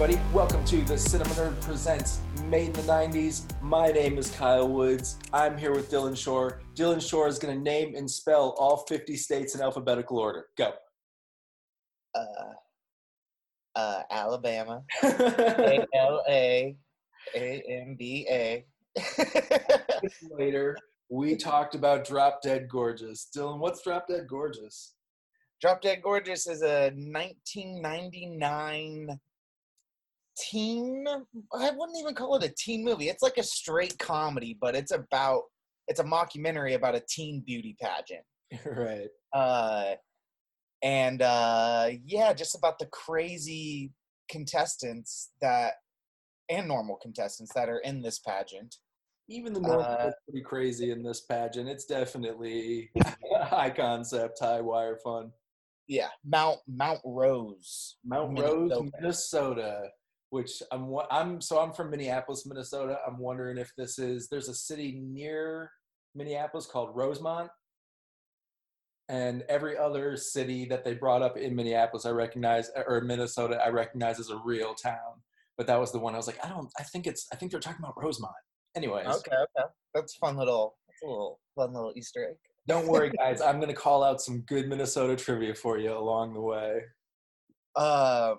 everybody. Welcome to the Cinema Nerd Presents Made in the 90s. My name is Kyle Woods. I'm here with Dylan Shore. Dylan Shore is going to name and spell all 50 states in alphabetical order. Go. uh, uh, Alabama, A L A A M B A. Later, we talked about Drop Dead Gorgeous. Dylan, what's Drop Dead Gorgeous? Drop Dead Gorgeous is a 1999 teen. I wouldn't even call it a teen movie. It's like a straight comedy, but it's about it's a mockumentary about a teen beauty pageant. right. Uh, and uh, yeah, just about the crazy contestants that and normal contestants that are in this pageant. Even the normal Uh, is pretty crazy in this pageant. It's definitely high concept, high wire fun. Yeah, Mount Mount Rose. Mount Rose, Minnesota. Which I'm I'm so I'm from Minneapolis, Minnesota. I'm wondering if this is there's a city near Minneapolis called Rosemont. And every other city that they brought up in Minneapolis, I recognize, or Minnesota, I recognize as a real town. But that was the one I was like, I don't, I think it's, I think they're talking about Rosemont. Anyways, Okay, okay, that's fun little, that's a little fun little Easter egg. don't worry, guys. I'm gonna call out some good Minnesota trivia for you along the way. Um,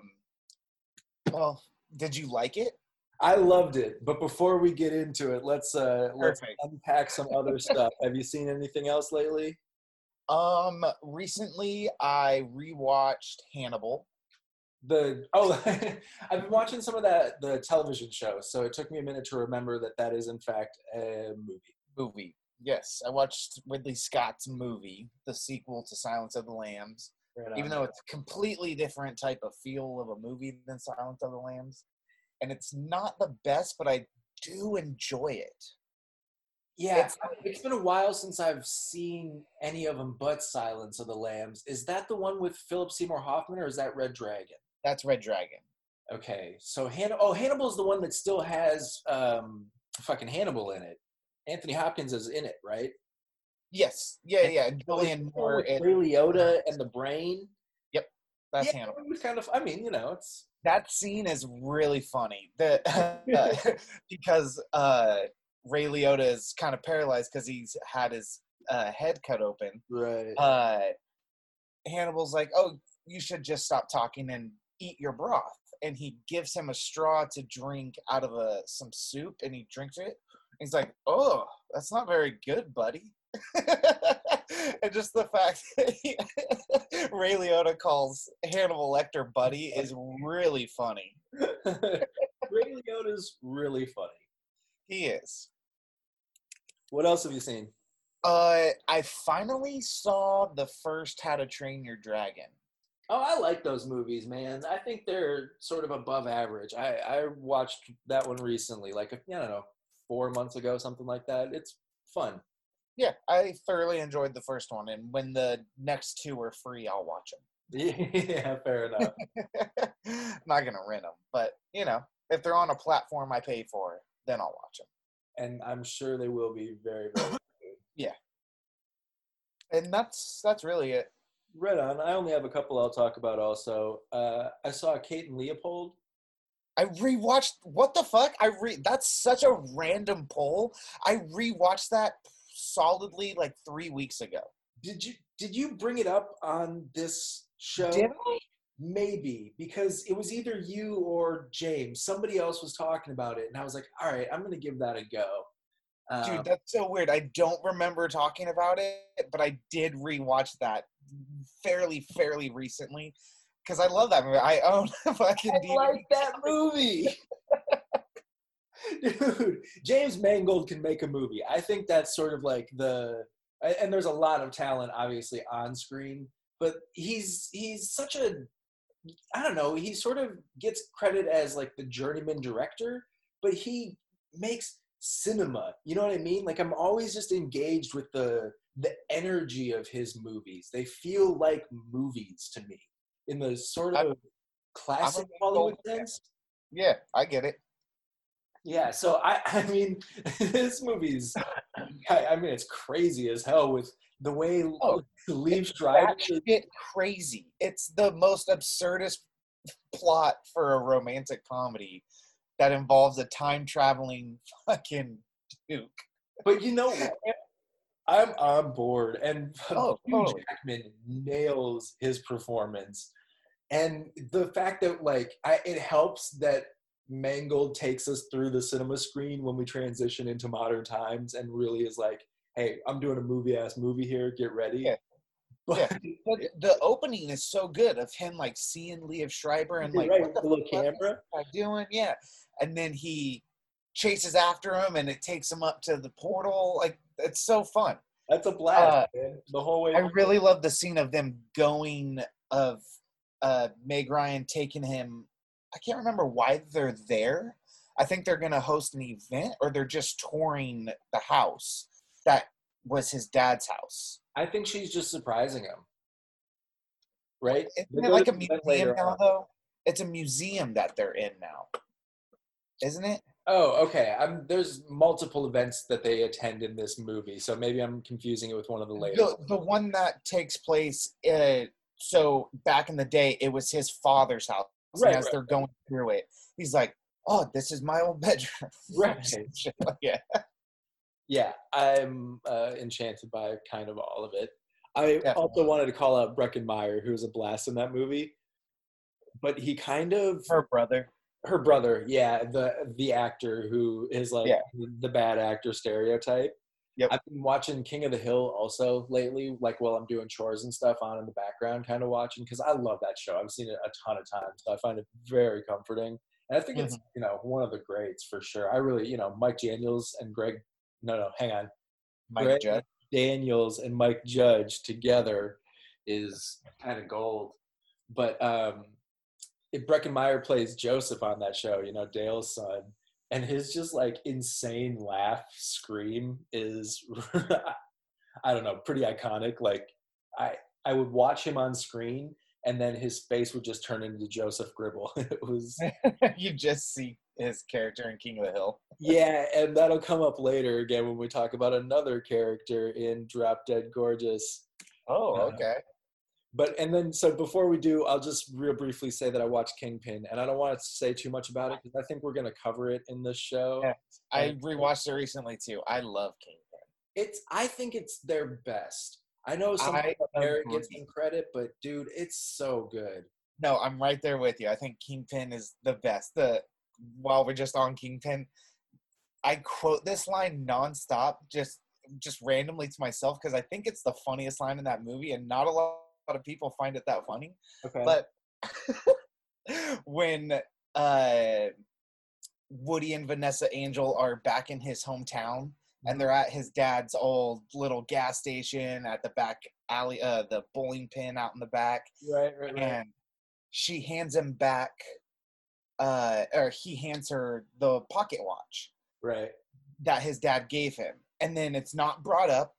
well, did you like it? I loved it, but before we get into it, let's uh let's Perfect. unpack some other stuff. Have you seen anything else lately? Um, recently I rewatched Hannibal. The oh, I've been watching some of that the television show, so it took me a minute to remember that that is in fact a movie. movie. Yes, I watched Ridley Scott's movie, the sequel to Silence of the Lambs. Right even though it's a completely different type of feel of a movie than Silence of the Lambs. And it's not the best, but I do enjoy it. yeah, it's- it's been a while since I've seen any of them but Silence of the Lambs. Is that the one with Philip Seymour Hoffman, or is that Red Dragon? That's Red Dragon. Okay, so Han- oh Hannibal's the one that still has um fucking Hannibal in it. Anthony Hopkins is in it, right? Yes, yeah, yeah. Julianne Moore. and- Ray Liotta and the brain. Yep. That's yeah, Hannibal. it was kind of. I mean, you know, it's That scene is really funny. The because uh, Ray Liotta is kind of paralyzed because he's had his uh, head cut open. right. uh, Hannibal's like, "Oh, you should just stop talking and eat your broth." And he gives him a straw to drink out of a some soup, and he drinks it. He's like, "Oh, that's not very good, buddy." and just the fact that he, Ray Liotta calls Hannibal Lecter "buddy" is really funny. Ray Liotta's really funny. He is. What else have you seen? Uh, I finally saw the first How to Train Your Dragon. Oh, I like those movies, man. I think they're sort of above average. I I watched that one recently, like I don't know, four months ago, something like that. It's fun. Yeah, I thoroughly enjoyed the first one, and when the next two are free, I'll watch them. yeah, fair enough. I'm not gonna rent them, but you know, if they're on a platform I pay for, then I'll watch them. and I'm sure they will be very, very yeah. And that's that's really it. right on. I only have a couple I'll talk about also. Uh, I saw Kate and Leopold. I rewatched. What the fuck? I re. That's such a random poll. I rewatched that solidly like three weeks ago. Did you did you bring it up on this show? I? Maybe because it was either you or James. Somebody else was talking about it, and I was like, "All right, I'm gonna give that a go." Um, Dude, that's so weird. I don't remember talking about it, but I did rewatch that fairly, fairly recently because I love that movie. I own a fucking I DVD. like that movie. Dude, James Mangold can make a movie. I think that's sort of like the and there's a lot of talent obviously on screen, but he's he's such a I don't know, he sort of gets credit as like the journeyman director, but he makes cinema. You know what I mean? Like I'm always just engaged with the the energy of his movies. They feel like movies to me in the sort I'm- of classic a Hollywood sense. Yeah, I get it. Yeah, so I, I mean, this movie's, I, I mean, it's crazy as hell with the way Oh, Leaves Drive. Shit crazy. It's the most absurdist plot for a romantic comedy that involves a time traveling fucking duke. But you know what? I'm on board, and Oh, totally. Jackman nails his performance, and the fact that like I, it helps that Mangold takes us through the cinema screen when we transition into modern times, and really is like, "Hey, I'm doing a movie ass movie here. Get ready." Yeah. But, Yeah. But the opening is so good of him like seeing Liev Schreiber and like right, what the the little camera. doing? Yeah. And then he chases after him and it takes him up to the portal. Like it's so fun. That's a blast, Uh, man. The whole way. I really love the scene of them going of uh Meg Ryan taking him. I can't remember why they're there. I think they're gonna host an event or they're just touring the house that was his dad's house. I think she's just surprising him. Right? Isn't it like a museum now on. though? It's a museum that they're in now. Isn't it? Oh, okay. I'm, there's multiple events that they attend in this movie, so maybe I'm confusing it with one of the later. The, the one that takes place uh so back in the day it was his father's house. Right, as right, they're going through it, he's like, Oh, this is my old bedroom. Right. yeah. Yeah, I'm uh, enchanted by kind of all of it. I also wanted to call out Breckin Meyer, who was a blast in that movie, but he kind of Her brother. her brother, yeah, the the actor who is like Yeah. the bad actor stereotype. Yep. I've been watching King of the Hill also lately, like while I'm doing chores and stuff on in the background, kind of watching because I love that show. I've seen it a ton of times, so I find it very comforting. And I think it's Mm-hmm. you know one of the greats for sure. I really you know Mike Daniels and Greg. No, no, hang on. Mike Greg Judd. Daniels and Mike Judge together is kind of gold. But um, if Breckin Meyer plays Joseph on that show, you know, Dale's son, and his just like insane laugh scream is, I don't know, pretty iconic. Like I, I would watch him on screen and then his face would just turn into Joseph Gribble. it was you just see his character in King of the Hill. yeah, and that'll come up later again when we talk about another character in Drop Dead Gorgeous. Oh, Uh, okay. But and then so before we do, I'll just real briefly say that I watched Kingpin, and I don't want to say too much about it because I think we're gonna cover it in this show. Yeah. I rewatched it recently too. I love Kingpin. It's I think it's their best. I know some Eric gets some credit, but dude, it's so good. No, I'm right there with you. I think Kingpin is the best. The while we're just on Kingpin, I quote this line nonstop, just just randomly to myself because I think it's the funniest line in that movie, and not a lot of people find it that funny. Okay. But when uh, Woody and Vanessa Angel are back in his hometown and they're at his dad's old little gas station at the back alley, uh, the bowling pin out in the back, right, right, right. and she hands him back, uh, or he hands her the pocket watch right. that his dad gave him. And then it's not brought up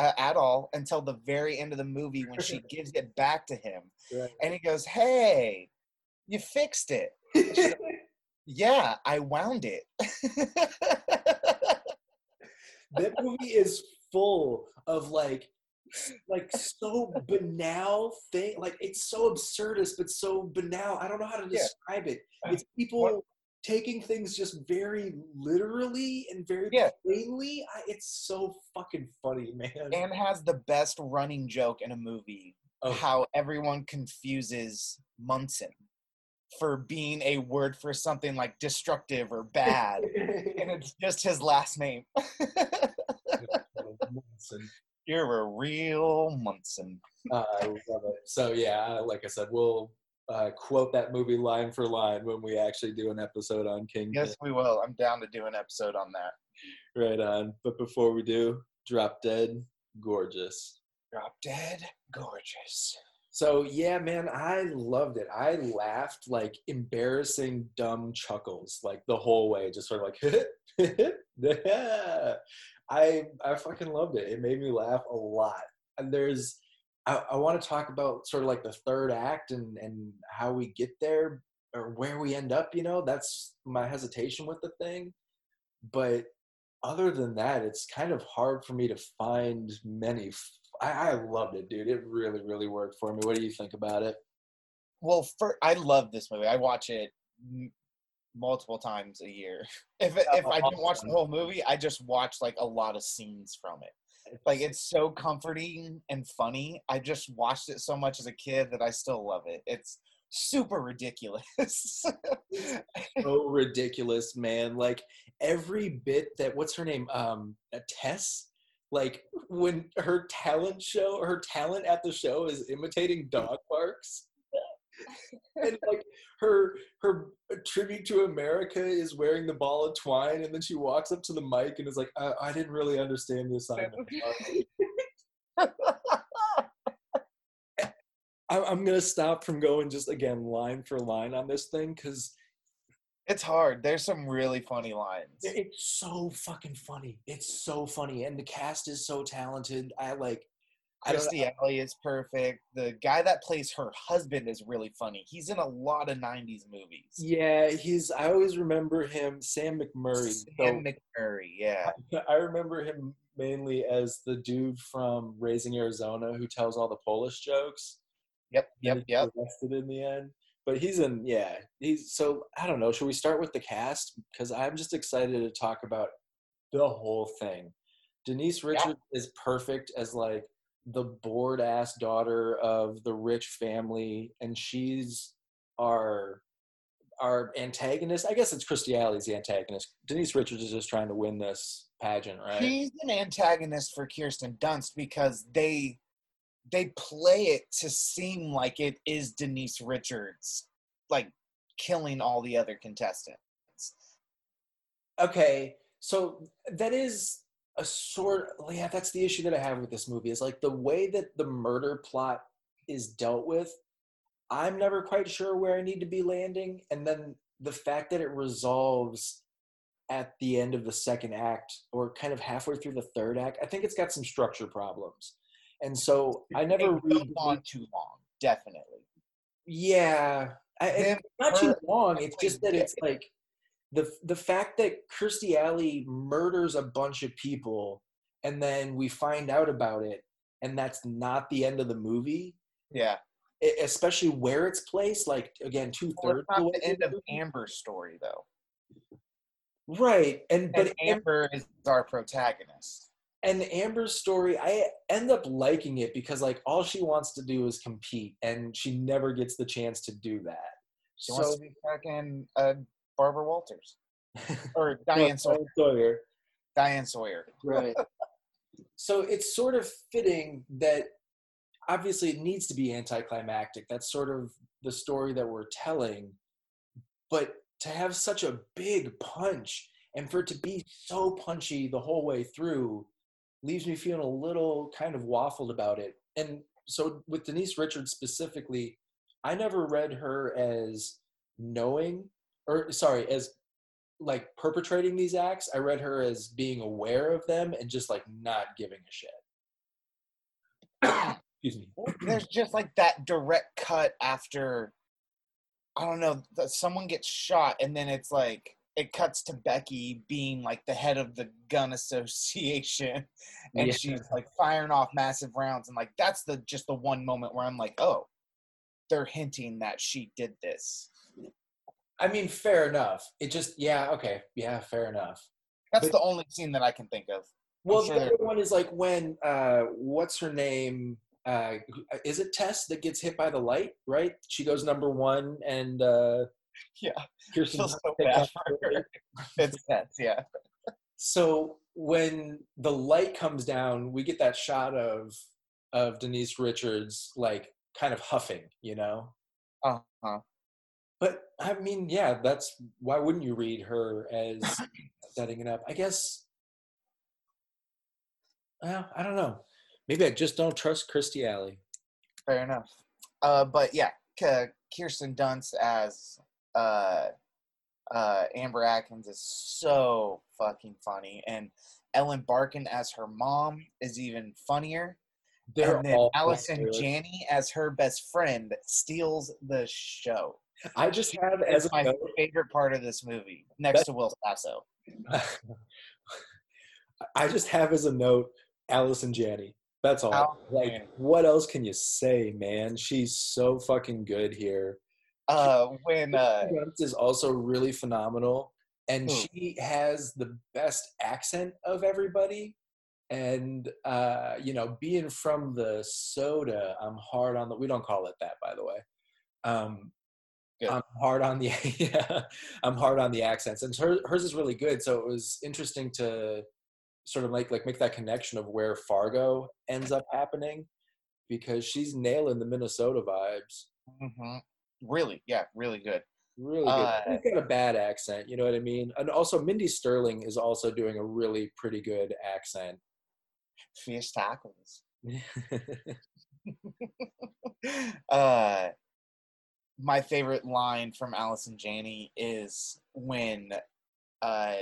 uh, at all until the very end of the movie when she gives it back to him. Right. And he goes, Hey, you fixed it. Yeah, I wound it. that movie is full of like like so banal thing like it's so absurdist but so banal i don't know how to Yeah. describe it it's people taking things just very literally and very Yeah. plainly I, it's so fucking funny man and has the best running joke in a movie Oh. how everyone confuses Munson for being a word for something like destructive or bad. and it's just his last name. You're a real Munson. Uh, I love it. So yeah, like I said, we'll uh, quote that movie line for line when we actually do an episode on King. Yes, we will. I'm down to do an episode on that. Right on. But before we do, Drop Dead, gorgeous. Drop dead, gorgeous. So yeah, man, I loved it. I laughed like embarrassing dumb chuckles like the whole way, just sort of like I I fucking loved it. It made me laugh a lot. And there's I, I want to talk about sort of like the third act and and how we get there or where we end up, you know, that's my hesitation with the thing. But other than that, it's kind of hard for me to find many. f- I, I loved it, dude. It really, really worked for me. What do you think about it? well, for I love this movie. I watch it m- multiple times a year. If if I don't watch the whole movie, I just watch like a lot of scenes from it. Like it's so comforting and funny. I just watched it so much as a kid that I still love it. It's super ridiculous. so ridiculous, man. Like every bit that what's her name? Um, uh, Tess. Like when her talent show, her talent at the show is imitating dog barks. and like her her tribute to America is wearing the ball of twine, and then she walks up to the mic and is like, "I, I didn't really understand the assignment." I, I'm gonna stop from going just again line for line on this thing because it's hard. There's some really funny lines. it's so fucking funny. It's so funny, and the cast is so talented. I like. I Kirstie Alley is perfect. The guy that plays her husband is really funny. He's in a lot of '90s movies. Yeah, he's. I always remember him, Sam McMurray. Sam McMurray, yeah. I remember him mainly as the dude from Raising Arizona who tells all the Polish jokes. Yep, yep, yep. Arrested in the end, but he's in. Yeah, he's. So I don't know. Should we start with the cast? Because I'm just excited to talk about the whole thing. Denise Richards is perfect as like the bored ass daughter of the rich family, and she's our our antagonist. I guess it's Kirstie Alley's the antagonist. Denise Richards is just trying to win this pageant, right? She's an antagonist for Kirsten Dunst because they they play it to seem like it is Denise Richards, like killing all the other contestants. okay so that is a sort yeah that's the issue that i have with this movie is like the way that the murder plot is dealt with i'm never quite sure where i need to be landing and then the fact that it resolves at the end of the second act or kind of halfway through the third act i think it's got some structure problems. And so i never read on too long, definitely. yeah I, it's not too long it's just that it's like the the fact that Kirstie Alley murders a bunch of people and then we find out about it and that's not the end of the movie Yeah. e- especially where it's placed like again two thirds it's not the end of Amber's story though. right and but And Amber is our protagonist. and Amber's story, I end up liking it because like all she wants to do is compete, and she never gets the chance to do that. She so wants to be fucking uh, Barbara Walters or Diane Sawyer. Sawyer, Diane Sawyer. right? so it's sort of fitting that obviously it needs to be anticlimactic. That's sort of the story that we're telling, but to have such a big punch and for it to be so punchy the whole way through leaves me feeling a little kind of waffled about it. And so with Denise Richards specifically, I never read her as knowing or sorry, as like perpetrating these acts. I read her as being aware of them and just like not giving a shit. Excuse me. There's just like that direct cut after I don't know someone gets shot and then it's like it cuts to Becky being like the head of the gun association and Yeah. she's like firing off massive rounds and like that's the just the one moment where I'm like oh they're hinting that she did this I mean, fair enough. It just yeah, okay, yeah, fair enough. that's But- the only scene that I can think of Well, sure the other one is like when uh, what's her name? Uh, is it Tess that gets hit by the light? Right? She goes number one, and uh, Yeah, Kirsten feels so bad for her. it's Tess, yeah So when the light comes down, we get that shot of of Denise Richards like kind of huffing, you know. uh-huh But I mean, yeah, that's why wouldn't you read her as setting it up? I guess. Well, I don't know. Maybe I just don't trust Kirstie Alley. Fair enough. Uh, but yeah, K- Kirsten Dunst as uh, uh, Amber Atkins is so fucking funny, and Ellen Barkin as her mom is even funnier. They're and then all Allison. Janney as her best friend steals the show. I just have as my note, favorite part of this movie, next to Will Sasso. I just have as a note Allison Janney. That's all. Like, what else can you say, man? She's so fucking good here. Uh, when uh, is also really phenomenal, and Who? she has the best accent of everybody. And uh, you know, being from the soda, I'm hard on the. We don't call it that, by the way. Um, I'm hard on the yeah, I'm hard on the accents, and her, hers is really good. So it was interesting to sort of like like make that connection of where Fargo ends up happening, because she's nailing the Minnesota vibes. mhm. really, yeah, really good. Really good. Uh, She's got a bad accent, you know what I mean? And also, Mindy Sterling is also doing a really pretty good accent. Fish tacos. uh, my favorite line from Allison Janney is when uh,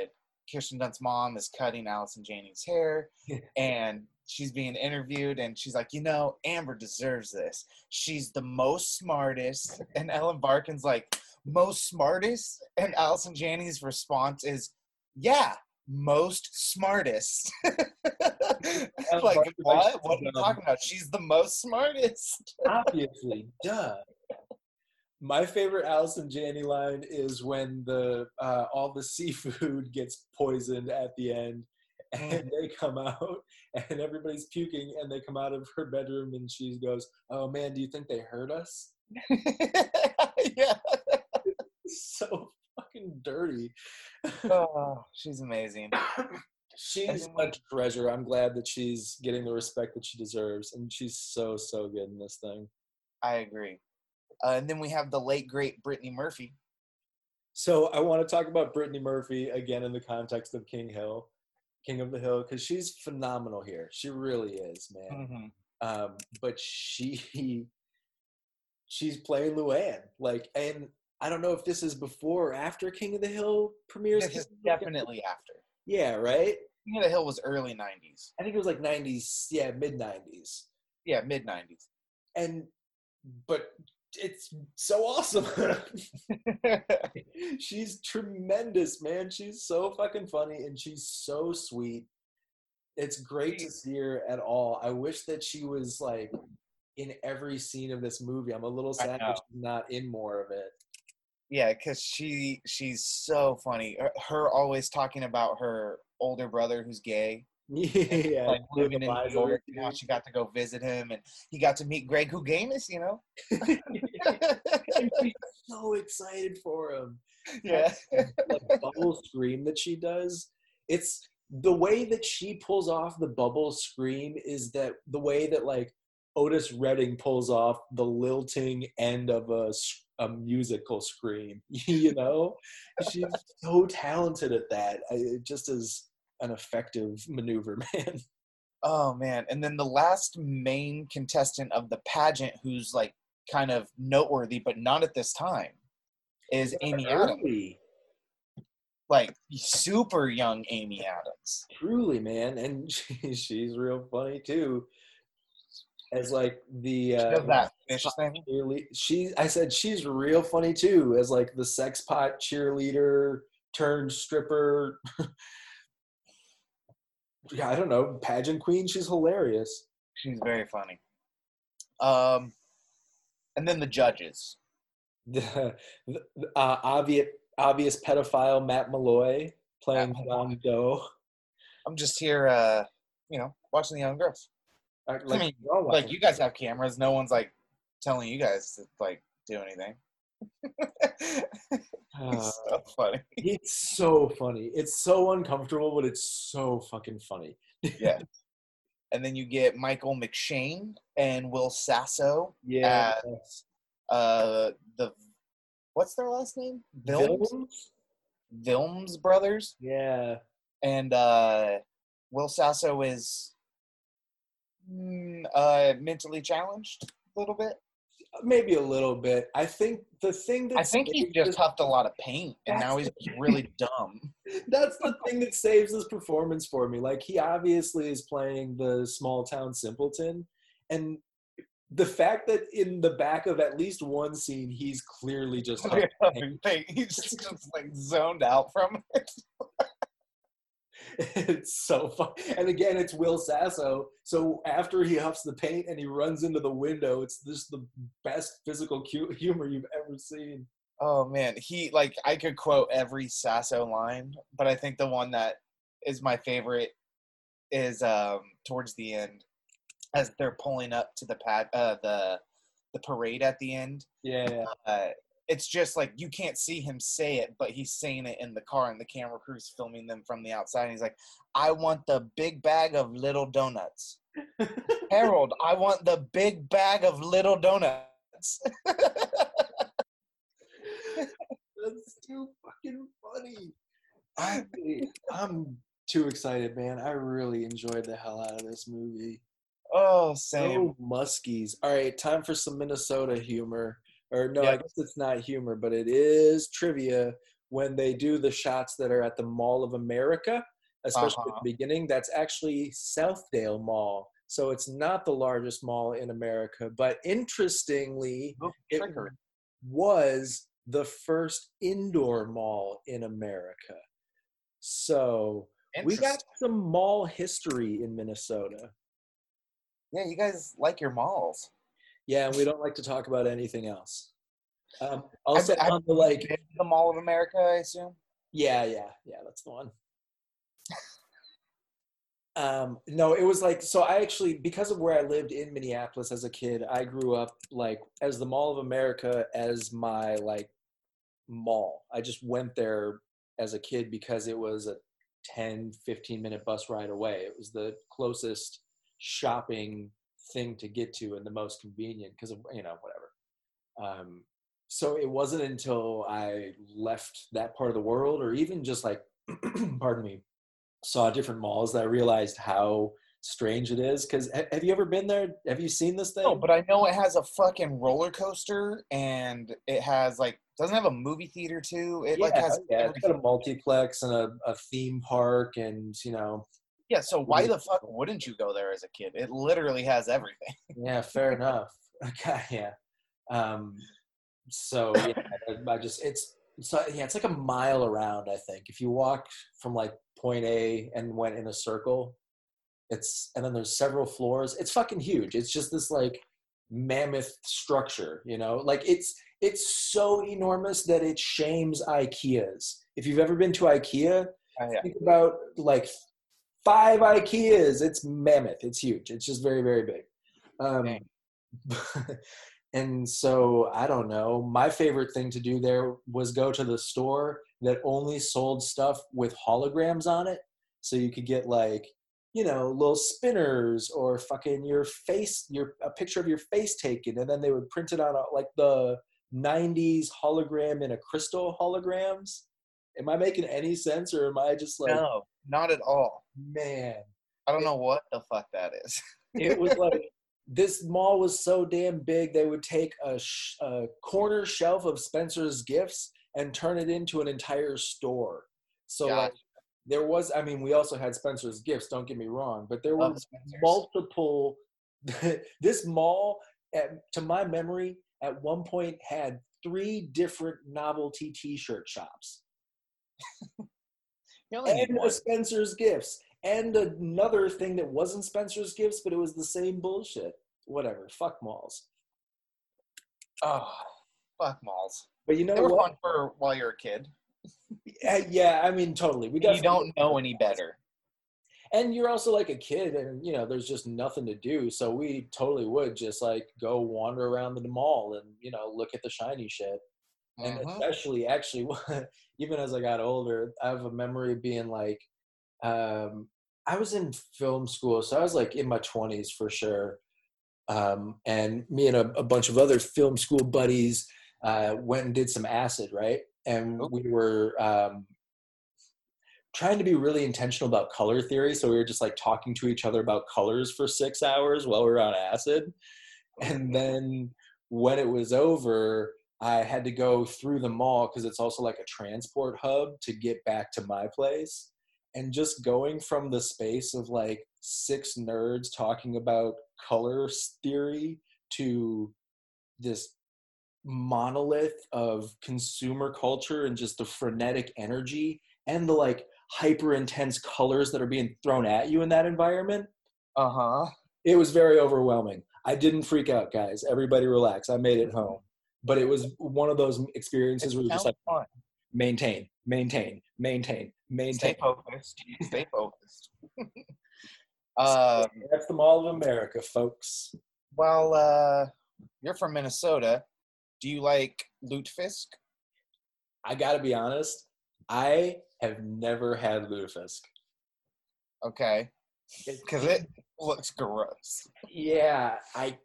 Kirsten Dunst's mom is cutting Allison Janney's hair, and she's being interviewed, and she's like, "You know, Amber deserves this. She's the most smartest." And Ellen Barkin's like, "Most smartest?" And Allison Janney's response is, "Yeah." Most smartest. Like what? What are you talking about? She's the most smartest. Obviously, duh. My favorite Allison Janney line is when the uh, all the seafood gets poisoned at the end, and they come out, and everybody's puking, and they come out of her bedroom, and she goes, "Oh man, do you think they hurt us?" yeah. so fucking dirty. Oh, she's amazing. She's a treasure. I'm glad that she's getting the respect that she deserves, and she's so so good in this thing. I agree. Uh, and then we have the late great Brittany Murphy. So I want to talk about Brittany Murphy again in the context of King Hill, King of the Hill, because she's phenomenal here. She really is, man. Mhm. Um, but she she's playing Luann, like, and I don't know if this is before or after King of the Hill premieres. This is definitely after. Yeah, right. King of the Hill was early '90s. I think it was like '90s, yeah, mid '90s. Yeah, mid '90s. and but it's so awesome. she's tremendous, man. She's so fucking funny and she's so sweet. It's great to see her at all. I wish that she was like in every scene of this movie. I'm a little sad that she's not in more of it. yeah, because she she's so funny. Her- Her always talking about her older brother who's gay, Yeah, like living in New York. she got to go visit him, and he got to meet Greg Louganis. You know. So excited for him. yeah. like bubble scream that she does it's the way that she pulls off the bubble scream is that the way that like otis redding pulls off the lilting end of a, a musical scream you know she's so talented at that I, it just is an effective maneuver man Oh man! And then the last main contestant of the pageant, who's like kind of noteworthy, but not at this time, is Amy Adams. Like super young Amy Adams. truly man and she, she's real funny too as like the uh, that fish thing. She, I said she's real funny too, as like the sex pot cheerleader turned stripper. yeah, I don't know, pageant queen. She's hilarious. She's very funny. Um, and then the judges. The, uh, obvious, obvious pedophile Matt Malloy playing Matt John Doe. I'm just here, uh, you know, watching the young girls. Uh, I mean, Like you guys have cameras. No one's like telling you guys to like do anything. Uh, it's so funny. it's so funny. It's so uncomfortable, but it's so fucking funny. Yeah. and then you get Michael McShane and Will Sasso. Yeah. Uh, the what's their last name? Vilms. Vilms brothers. Yeah. And uh, Will Sasso is mm, uh, mentally challenged a little bit. Maybe a little bit. I think the thing that I think he just huffed a lot of paint, and now he's really dumb. that's the thing that saves his performance for me. Like he obviously is playing the small town simpleton, and the fact that in the back of at least one scene he's clearly just huffing paint. he's just like zoned out from it. it's so fun. And again, it's Will Sasso. So after he huffs the paint and he runs into the window, it's just the best physical cu- humor you've ever seen. Oh man, he like I could quote every Sasso line, but I think the one that is my favorite is um towards the end as they're pulling up to the pad uh the the parade at the end. Yeah. Uh, it's just like you can't see him say it, but he's saying it in the car, and the camera crew's filming them from the outside. And he's like, "I want the big bag of little donuts." Harold, I want the big bag of little donuts. That's too fucking funny. I, I'm too excited, man. I really enjoyed the hell out of this movie. oh, same. Oh, muskies. All right, time for some Minnesota humor. Or no, Yeah. I guess it's not humor, but it is trivia when they do the shots that are at the Mall of America, especially at Uh-huh. the beginning. That's actually Southdale Mall. So it's not the largest mall in America, but interestingly, Oh, it was the first indoor mall in America. So we got some mall history in Minnesota. Yeah, you guys like your malls. Yeah, and we don't like to talk about anything else. Um, also, I've- on the like, the Mall of America, I assume. yeah, yeah, yeah, that's the one. Um, no, it was like so. I actually, because of where I lived in Minneapolis as a kid, I grew up like as the Mall of America as my like mall. I just went there as a kid because it was a 10, 15 minute bus ride away. It was the closest shopping thing to get to and the most convenient because of you know whatever. Um, so it wasn't until I left that part of the world, or even just like, pardon me, saw different malls that I realized how strange it is. Because have you ever been there? Have you seen this thing? No, but I know it has a fucking roller coaster and it has like doesn't have a movie theater too. It like has yeah, it's got a multiplex and a, a theme park, and you know, yeah. So why the fuck wouldn't you go there as a kid? It literally has everything. yeah, fair enough. Okay, yeah. Um, so yeah, I, just it's it's not, yeah, it's like a mile around. I think if you walk from like point A and went in a circle, it's and then there's several floors. It's fucking huge. It's just this like mammoth structure, you know, like it's it's so enormous that it shames IKEA's. If you've ever been to IKEA, Oh, yeah. think about like five IKEAs. It's mammoth. It's huge. It's just very, very big. Um, and so I don't know. My favorite thing to do there was go to the store that only sold stuff with holograms on it, so you could get like you know little spinners or fucking your face, your a picture of your face taken, and then they would print it on a, like the '90s hologram in a crystal holograms. Am I making any sense, or am I just like, No, not at all. Man? I don't know what the fuck that is. it was like this mall was so damn big they would take a, sh- a corner shelf of spencer's gifts and turn it into an entire store so Gotcha. like there was i mean we also had spencer's gifts don't get me wrong but there were Spencer's. multiple this mall at, to my memory at one point had three different novelty t-shirt shops and one. Spencer's Gifts, and another thing that wasn't Spencer's Gifts, but it was the same bullshit. Whatever, fuck malls. Oh, fuck malls. But you know They were what? fun for while you're a kid. Yeah, yeah, I mean, totally. We got You don't know any better. and you're also like a kid, and you know, there's just nothing to do. So we totally would just like go wander around the mall and you know look at the shiny shit. and Mhm. especially actually even as i got older i have a memory of being like um i was in film school so i was like in my 20s for sure. Um and me and a, a bunch of other film school buddies uh went and did some acid right? And we were um trying to be really intentional about color theory so we were just like talking to each other about colors for six hours while we were on acid. And then when it was over i had to go through the mall because it's also like a transport hub to get back to my place and just going from the space of like six nerds talking about color theory to this monolith of consumer culture and just the frenetic energy and the like hyper intense colors that are being thrown at you in that environment. Uh huh. It was very overwhelming. I didn't freak out, guys. Everybody relax. I made it home. But it was one of those experiences where you're just like fun. Maintain, maintain, maintain, maintain. Stay focused. Stay focused. um, That's the Mall of America, folks. well, uh, you're from Minnesota. Do you like lutefisk? I gotta be honest, I have never had lutefisk. Okay, because it looks gross. Yeah, I,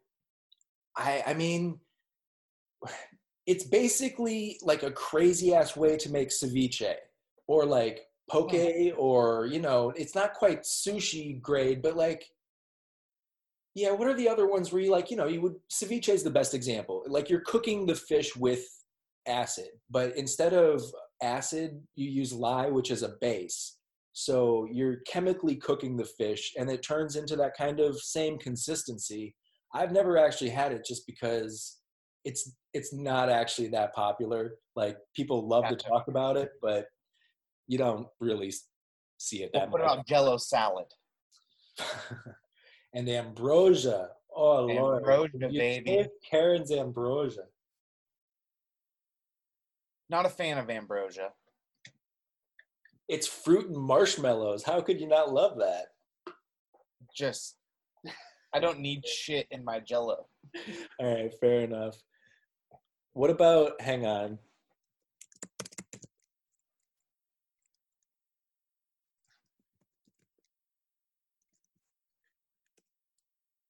I, I mean, it's basically like a crazy ass way to make ceviche, or like poke, or you know, it's not quite sushi grade, but like, yeah, what are the other ones where you like, you know, you would ceviche is the best example. Like you're cooking the fish with acid, but instead of acid, you use lye, which is a base. So you're chemically cooking the fish, and it turns into that kind of same consistency. I've never actually had it just because it's it's not actually that popular. Like people love to talk about it, but you don't really see it that put it much. on Jello salad. and ambrosia. Oh lord, Ambrosia, You baby. Karen's ambrosia. Not a fan of ambrosia. It's fruit and marshmallows. How could you not love that? Just, I don't need shit in my Jello. All right, fair enough. What about? Hang on.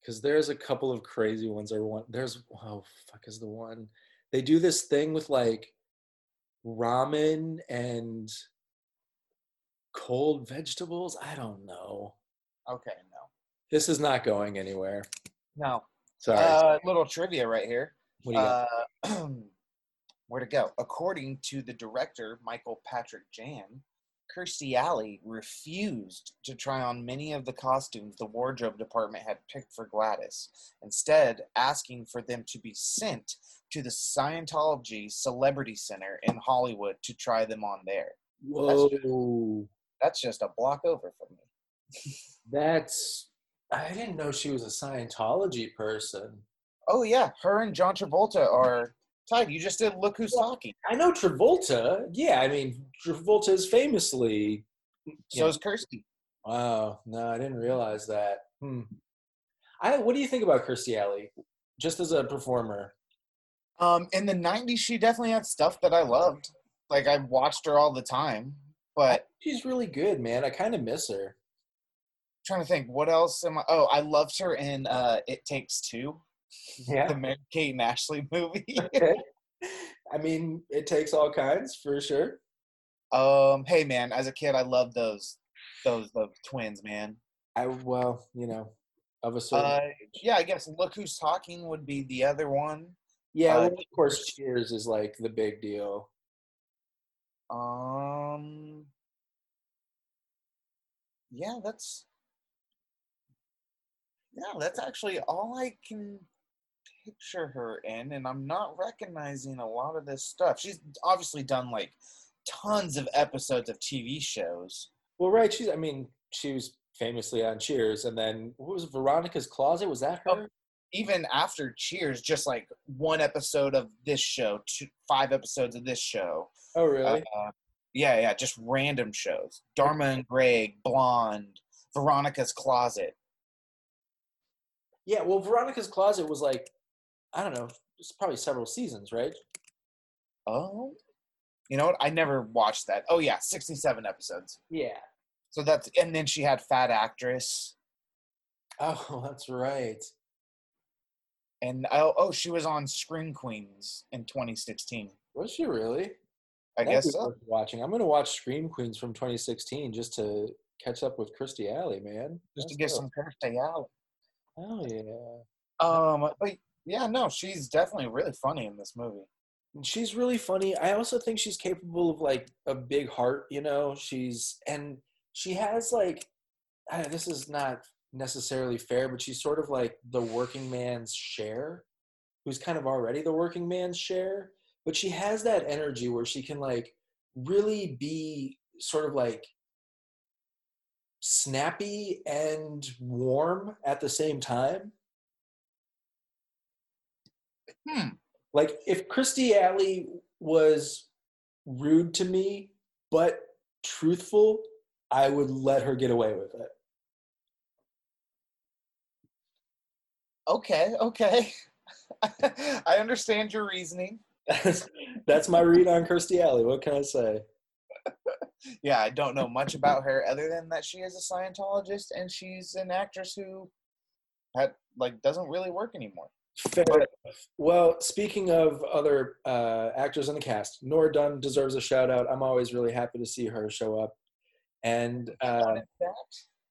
Because there's a couple of crazy ones. Or one there's oh fuck is the one they do this thing with like ramen and cold vegetables. I don't know. Okay, no, This is not going anywhere. no. Sorry. Uh, little trivia right here. What do you got? Uh, where to go? According to the director, Michael Patrick Jann, Kirstie Alley refused to try on many of the costumes the wardrobe department had picked for Gladys, instead, asking for them to be sent to the Scientology Celebrity Center in Hollywood to try them on there. Whoa. That's just a block over from me. That's I didn't know she was a Scientology person. Oh, yeah, her and John Travolta are tied. You just did Look Who's Talking. I know Travolta. Yeah, I mean Travolta is famously. So is Kirstie. Wow, no, I didn't realize that. Hmm. I what do you think about Kirstie Alley, just as a performer? Um, in the '90s, she definitely had stuff that I loved. Like I watched her all the time. But She's really good, man. I kind of miss her. trying to think, what else am I? Oh, I loved her in uh, It Takes Two, the Mary Kate and Ashley movie. Okay. I mean, it takes all kinds for sure. um, hey man, as a kid, I loved those those those twins, man. I well, you know, of a certain. Uh, yeah, I guess Look Who's Talking would be the other one. yeah. uh, well, of course, Cheers is like the big deal. Um, yeah, that's yeah, that's actually all I can picture her in, and I'm not recognizing a lot of this stuff. She's obviously done like tons of episodes of TV shows. Well, right. She's. I mean, she was famously on Cheers, and then what was it, Veronica's Closet? Was that Oh, her? Even after Cheers, just like one episode of this show, two, five episodes of this show. Oh, really? Uh, yeah, yeah, just random shows. Dharma and Greg, Blonde, Veronica's Closet. yeah. Well, Veronica's Closet was like, I don't know, it's probably several seasons, right? Oh, you know what? I never watched that. Oh yeah, sixty-seven episodes. Yeah. So that's and then she had Fat Actress, Oh, that's right. and oh, oh she was on Scream Queens in 2016. Was she really? I That'd guess so. Watching. I'm gonna watch Scream Queens from 2016 just to catch up with Kirstie Alley, man. Just to get dope. some Kirstie Alley. Oh yeah. Um, but yeah, no, she's definitely really funny in this movie. she's really funny. I also think she's capable of like a big heart, you know. She's and she has like this is not necessarily fair, but she's sort of like the working man's Cher, who's kind of already the working man's Cher. But she has that energy where she can like really be sort of like snappy and warm at the same time. Hmm. Like if Kirstie Alley was rude to me but truthful, I would let her get away with it. Okay, okay. I understand your reasoning. That's, that's my read on Kirstie Alley. What can I say? Yeah, I don't know much about her other than that she is a Scientologist and she's an actress who had like doesn't really work anymore. Fair enough. Well, speaking of other uh, actors in the cast, Nora Dunn deserves a shout out. I'm always really happy to see her show up. And uh,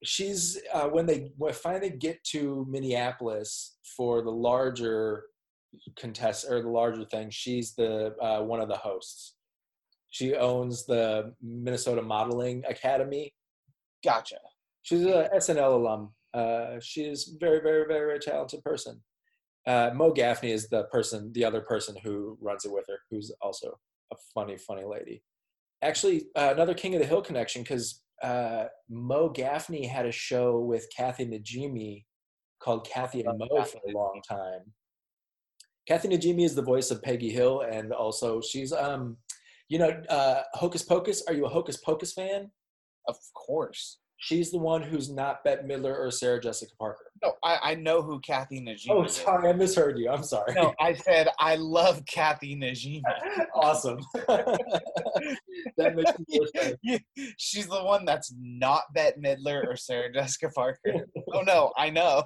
she's uh, when they when finally get to Minneapolis for the larger contest or the larger thing, she's the uh, one of the hosts. She owns the Minnesota Modeling Academy. Gotcha. She's a SNL alum. Uh, she is very, very, very, very talented person. Uh, Mo Gaffney is the person, the other person who runs it with her, who's also a funny, funny lady. Actually, uh, another King of the Hill connection because uh, Mo Gaffney had a show with Kathy Najimy called Kathy and Mo for a long time. Kathy Najimy is the voice of Peggy Hill, and also she's, um, you know, uh, Hocus Pocus. Are you a Hocus Pocus fan? Of course. She's the one who's not Bette Midler or Sarah Jessica Parker. No, I, I know who Kathy Najimy Oh, sorry, I misheard you. I'm sorry. No, I said I love Kathy Najimy. awesome. that makes more sense. She's the one that's not Bette Midler or Sarah Jessica Parker. Oh no, I know.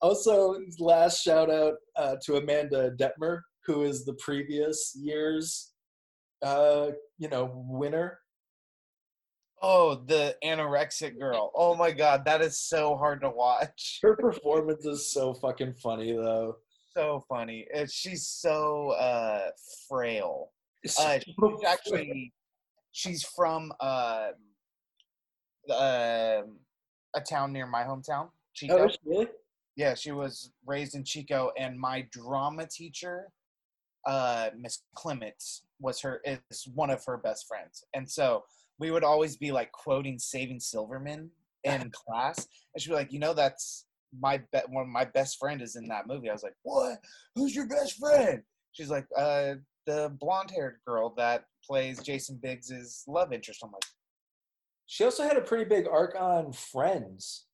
Also, last shout out uh, to Amanda Detmer, who is the previous year's, uh, you know, winner. Oh, the anorexic girl. Oh my god, that is so hard to watch. Her performance is so fucking funny, though. So funny. Uh, She's so uh, frail. Uh, she's actually she's from uh, um a town near my hometown, Chico. Oh, she really? Yeah, she was raised in Chico, and my drama teacher, uh, Miss Clements, was her is one of her best friends, and so we would always be like quoting Saving Silverman in class, and she'd be like, you know, that's my be- one of my best friend is in that movie. I was like, what? Who's your best friend? She's like, uh, the blonde haired girl that plays Jason Biggs's love interest. I'm like, She also had a pretty big arc on Friends.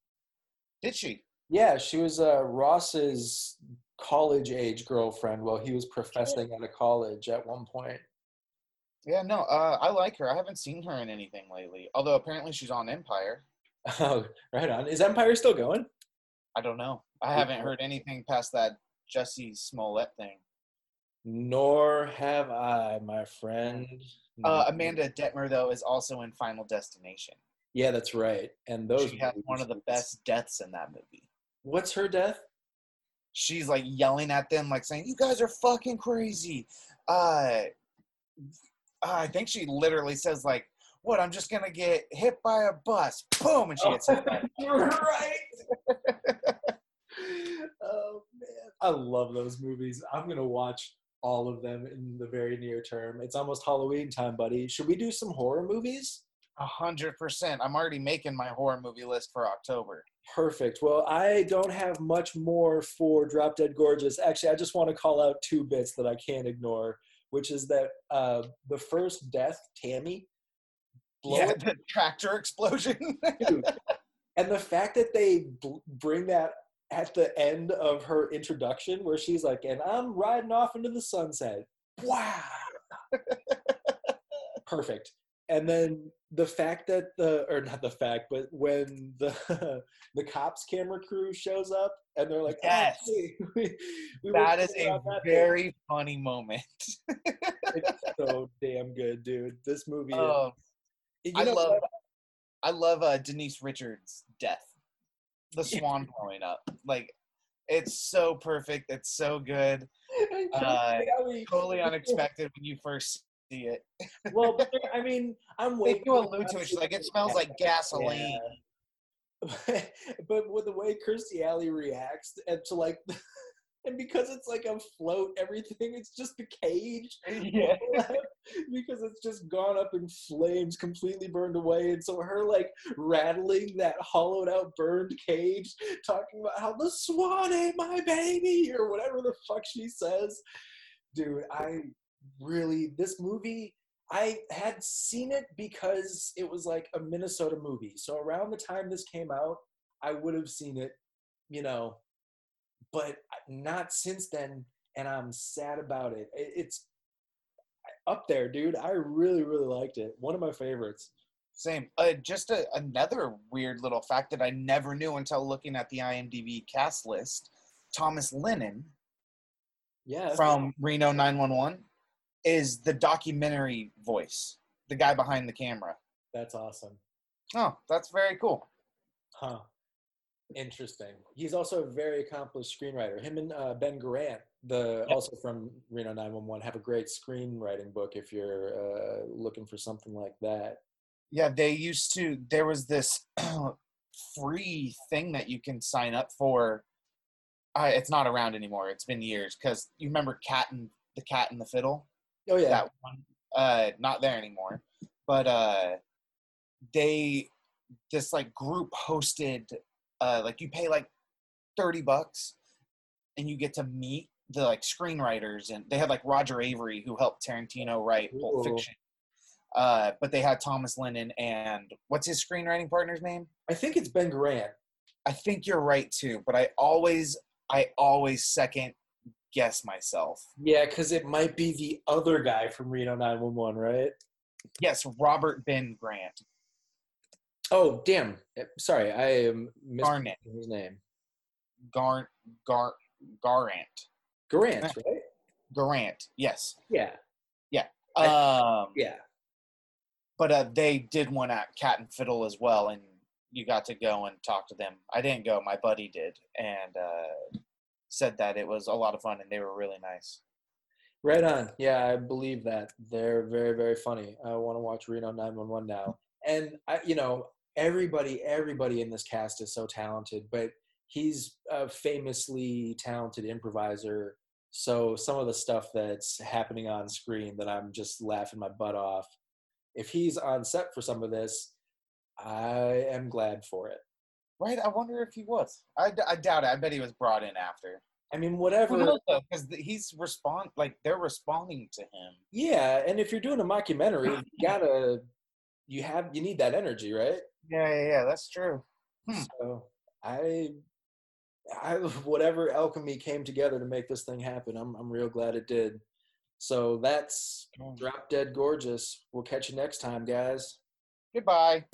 did she? Yeah, she was uh, Ross's college age girlfriend while he was professing at a college at one point. Yeah, no, uh, I like her. I haven't seen her in anything lately. Although apparently she's on Empire. Oh, right on. Is Empire still going? I don't know. I haven't heard anything past that Jussie Smollett thing. Nor have I, my friend. Uh, Amanda Detmer though is also in Final Destination. Yeah, that's right. And those she has one of the best deaths in that movie. What's her death? She's like yelling at them, like saying, "You guys are fucking crazy." Uh, I think she literally says like, "What? I'm just gonna get hit by a bus." Boom, and she gets hit. Right. oh man, I love those movies. I'm gonna watch all of them in the very near term. It's almost Halloween time, buddy. Should we do some horror movies? A hundred percent. I'm already making my horror movie list for October. Perfect. Well, I don't have much more for Drop Dead Gorgeous. Actually, I just want to call out two bits that I can't ignore, which is that uh, the first death, Tammy, blow yeah, the tractor explosion. And the fact that they bl- bring that at the end of her introduction where she's like and i'm riding off into the sunset. Wow. Perfect and then the fact that the or not the fact but when the the cops camera crew shows up and they're like oh, Yes. hey, we, we that is a that thing." very funny moment. it's so damn good dude this movie is- you I know love? I love uh, Denise Richards' death, the swan blowing up. Like, it's so perfect. It's so good. Uh, Totally unexpected when you first see it. well i mean i'm waiting do allude to it. She's like, it smells like gasoline. Yeah. but with the way Kirstie Alley reacts and to like and because it's like a float, everything it's just the cage. Yeah. because it's just gone up in flames, completely burned away. And so her like rattling that hollowed out, burned cage, talking about how the swan ate my baby or whatever the fuck she says. Dude, I really this movie. I had seen it because it was like a Minnesota movie. So around the time this came out, I would have seen it, you know, but not since then. And I'm sad about it. It- It's up there, dude. I really, really liked it. One of my favorites. Same. Uh, just a, another weird little fact that I never knew until looking at the IMDb cast list. Thomas Lennon Yeah. from Reno 911 is the documentary voice, the guy behind the camera. That's awesome. Oh, that's very cool. Huh. Interesting. He's also a very accomplished screenwriter. Him and uh, Ben Grant, the Yep. also from Reno 911, have a great screenwriting book if you're uh, looking for something like that. Yeah, they used to. There was this free thing that you can sign up for. Uh, it's not around anymore. It's been years because you remember Cat and the Cat and the Fiddle. Oh yeah. That one, uh, not there anymore. But uh, they this like group hosted. Uh, like you pay like thirty bucks, and you get to meet the like screenwriters, and they had like Roger Avary who helped Tarantino write Pulp Fiction. Uh, but they had Thomas Lennon and what's his screenwriting partner's name? I think it's Ben Garant. I think you're right too, but I always I always second guess myself. Yeah, because it might be the other guy from Reno 911, right? Yes, Robert Ben Grant. Oh, damn. Eh, Sorry, I am Garnett. his name. Gar Gar Garant. Garant, right? Garant. Yes. Yeah. Yeah. Um Yeah. but uh, they did one at Cat and Fiddle as well, and you got to go and talk to them. I didn't go, my buddy did, and uh, said that it was a lot of fun and they were really nice. Right on. Yeah, I believe that. They're very, very funny. I want to watch Reno 911 now. And, I, you know, everybody, everybody in this cast is so talented, but he's a famously talented improviser. So some of the stuff that's happening on screen that I'm just laughing my butt off, if he's on set for some of this, I am glad for it. Right? I wonder if he was. I, d- I doubt it. I bet he was brought in after. I mean, whatever. Because he's respond like they're responding to him. Yeah, and if you're doing a mockumentary, you gotta, you have, you need that energy, right? Yeah, yeah, yeah. That's true. Hmm. So I, I whatever alchemy came together to make this thing happen, I'm I'm real glad it did. So that's drop dead gorgeous. We'll catch you next time, guys. Goodbye.